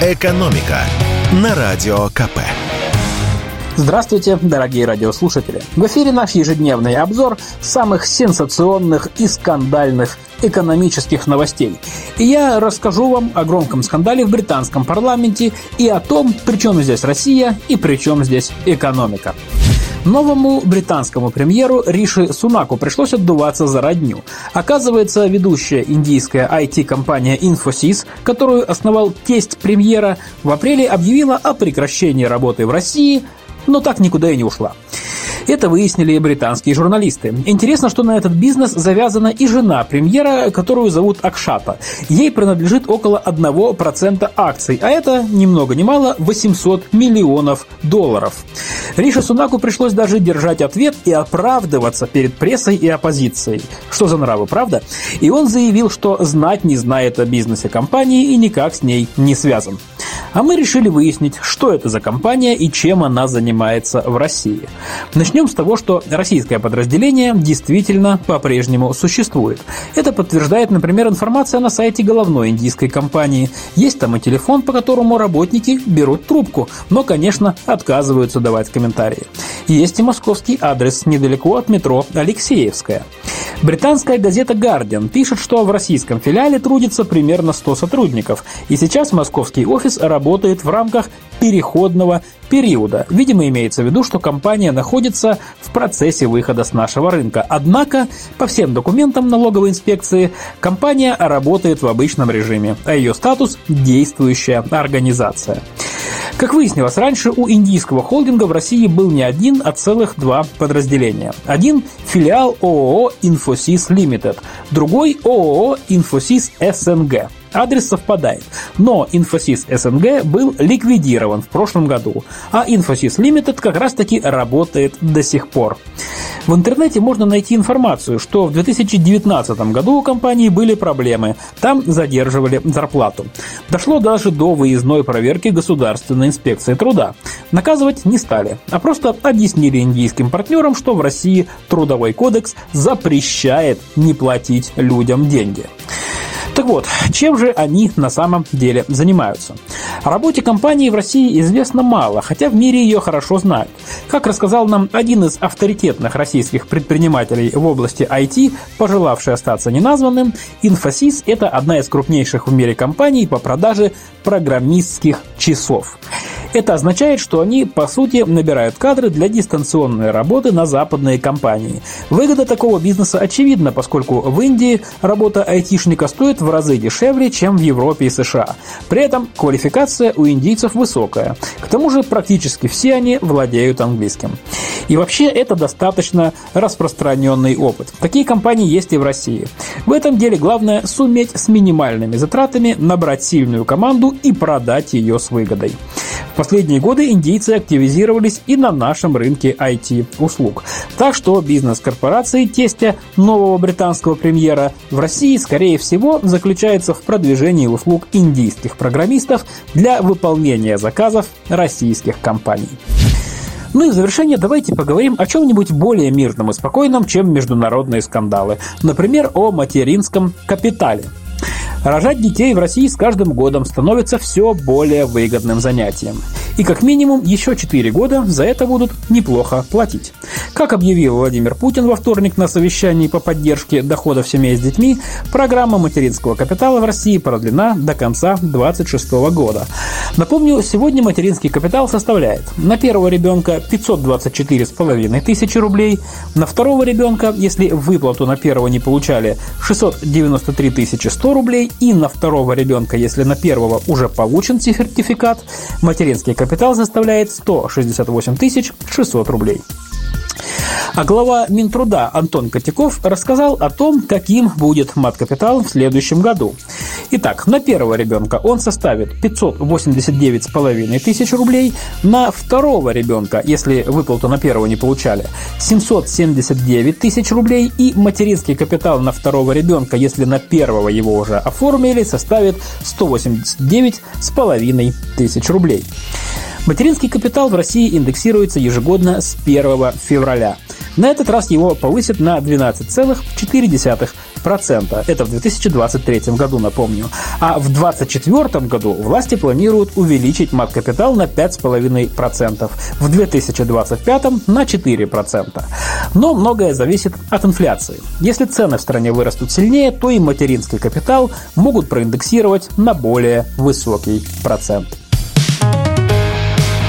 «Экономика» на Радио КП. Здравствуйте, дорогие радиослушатели! В эфире наш ежедневный обзор самых сенсационных и скандальных экономических новостей. И я расскажу вам о громком скандале в британском парламенте и о том, при чем здесь Россия и при чем здесь экономика. Новому британскому премьеру Риши Сунаку пришлось отдуваться за родню. Оказывается, ведущая индийская IT-компания Infosys, которую основал тесть премьера, в апреле объявила о прекращении работы в России, но так никуда и не ушла. Это выяснили британские журналисты. Интересно, что на этот бизнес завязана и жена премьера, которую зовут Акшата. Ей принадлежит около 1% акций, а это ни много ни мало 800 миллионов долларов. Рише Сунаку пришлось даже держать ответ и оправдываться перед прессой и оппозицией. Что за нравы, правда? И он заявил, что знать не знает о бизнесе компании и никак с ней не связан. А мы решили выяснить, что это за компания и чем она занимается в России. Начнем с того, что российское подразделение действительно по-прежнему существует. Это подтверждает, например, информация на сайте головной индийской компании. Есть там и телефон, по которому работники берут трубку, но, конечно, отказываются давать комментарии. Есть и московский адрес недалеко от метро Алексеевская. Британская газета «Гардиан» пишет, что в российском филиале трудится примерно 100 сотрудников, и сейчас московский офис работает в рамках переходного периода. Видимо, имеется в виду, что компания находится в процессе выхода с нашего рынка. Однако, по всем документам налоговой инспекции, компания работает в обычном режиме, а ее статус – действующая организация. Как выяснилось, раньше у индийского холдинга в России был не один, а целых два подразделения. Один – филиал ООО «Инфосис Лимитед», другой – ООО «Инфосис СНГ». Адрес совпадает. Но Infosys СНГ был ликвидирован в прошлом году, а Infosys Limited как раз таки работает до сих пор. В интернете можно найти информацию, что в 2019 году у компании были проблемы, там задерживали зарплату. Дошло даже до выездной проверки Государственной инспекции труда. Наказывать не стали, а просто объяснили индийским партнерам, что в России трудовой кодекс запрещает не платить людям деньги. Так вот, чем же они на самом деле занимаются? О работе компании в России известно мало, хотя в мире ее хорошо знают. Как рассказал нам один из авторитетных российских предпринимателей в области IT, пожелавший остаться неназванным, Infosys – это одна из крупнейших в мире компаний по продаже программистских часов. Это означает, что они, по сути, набирают кадры для дистанционной работы на западные компании. Выгода такого бизнеса очевидна, поскольку в Индии работа айтишника стоит в разы дешевле, чем в Европе и США. При этом квалификация у индийцев высокая. К тому же практически все они владеют английским. И вообще это достаточно распространенный опыт. Такие компании есть и в России. В этом деле главное суметь с минимальными затратами набрать сильную команду и продать ее с выгодой последние годы индийцы активизировались и на нашем рынке IT-услуг. Так что бизнес корпорации тестя нового британского премьера в России, скорее всего, заключается в продвижении услуг индийских программистов для выполнения заказов российских компаний. Ну и в завершение давайте поговорим о чем-нибудь более мирном и спокойном, чем международные скандалы. Например, о материнском капитале. Рожать детей в России с каждым годом становится все более выгодным занятием. И как минимум еще 4 года за это будут неплохо платить. Как объявил Владимир Путин во вторник на совещании по поддержке доходов семей с детьми, программа материнского капитала в России продлена до конца 2026 года. Напомню, сегодня материнский капитал составляет на первого ребенка 524,5 тысячи рублей, на второго ребенка, если выплату на первого не получали, 693 тысячи 100 рублей, и на второго ребенка, если на первого уже получен сертификат, материнский капитал составляет 168 600 рублей. А глава Минтруда Антон Котяков рассказал о том, каким будет мат-капитал в следующем году. Итак, на первого ребенка он составит 589,5 тысяч рублей, на второго ребенка, если выплату на первого не получали, 779 тысяч рублей и материнский капитал на второго ребенка, если на первого его уже оформили, составит 189,5 тысяч рублей. Материнский капитал в России индексируется ежегодно с 1 февраля. На этот раз его повысят на 12,4%. 4%. Это в 2023 году, напомню. А в 2024 году власти планируют увеличить мат-капитал на 5,5%. В 2025 на 4%. Но многое зависит от инфляции. Если цены в стране вырастут сильнее, то и материнский капитал могут проиндексировать на более высокий процент.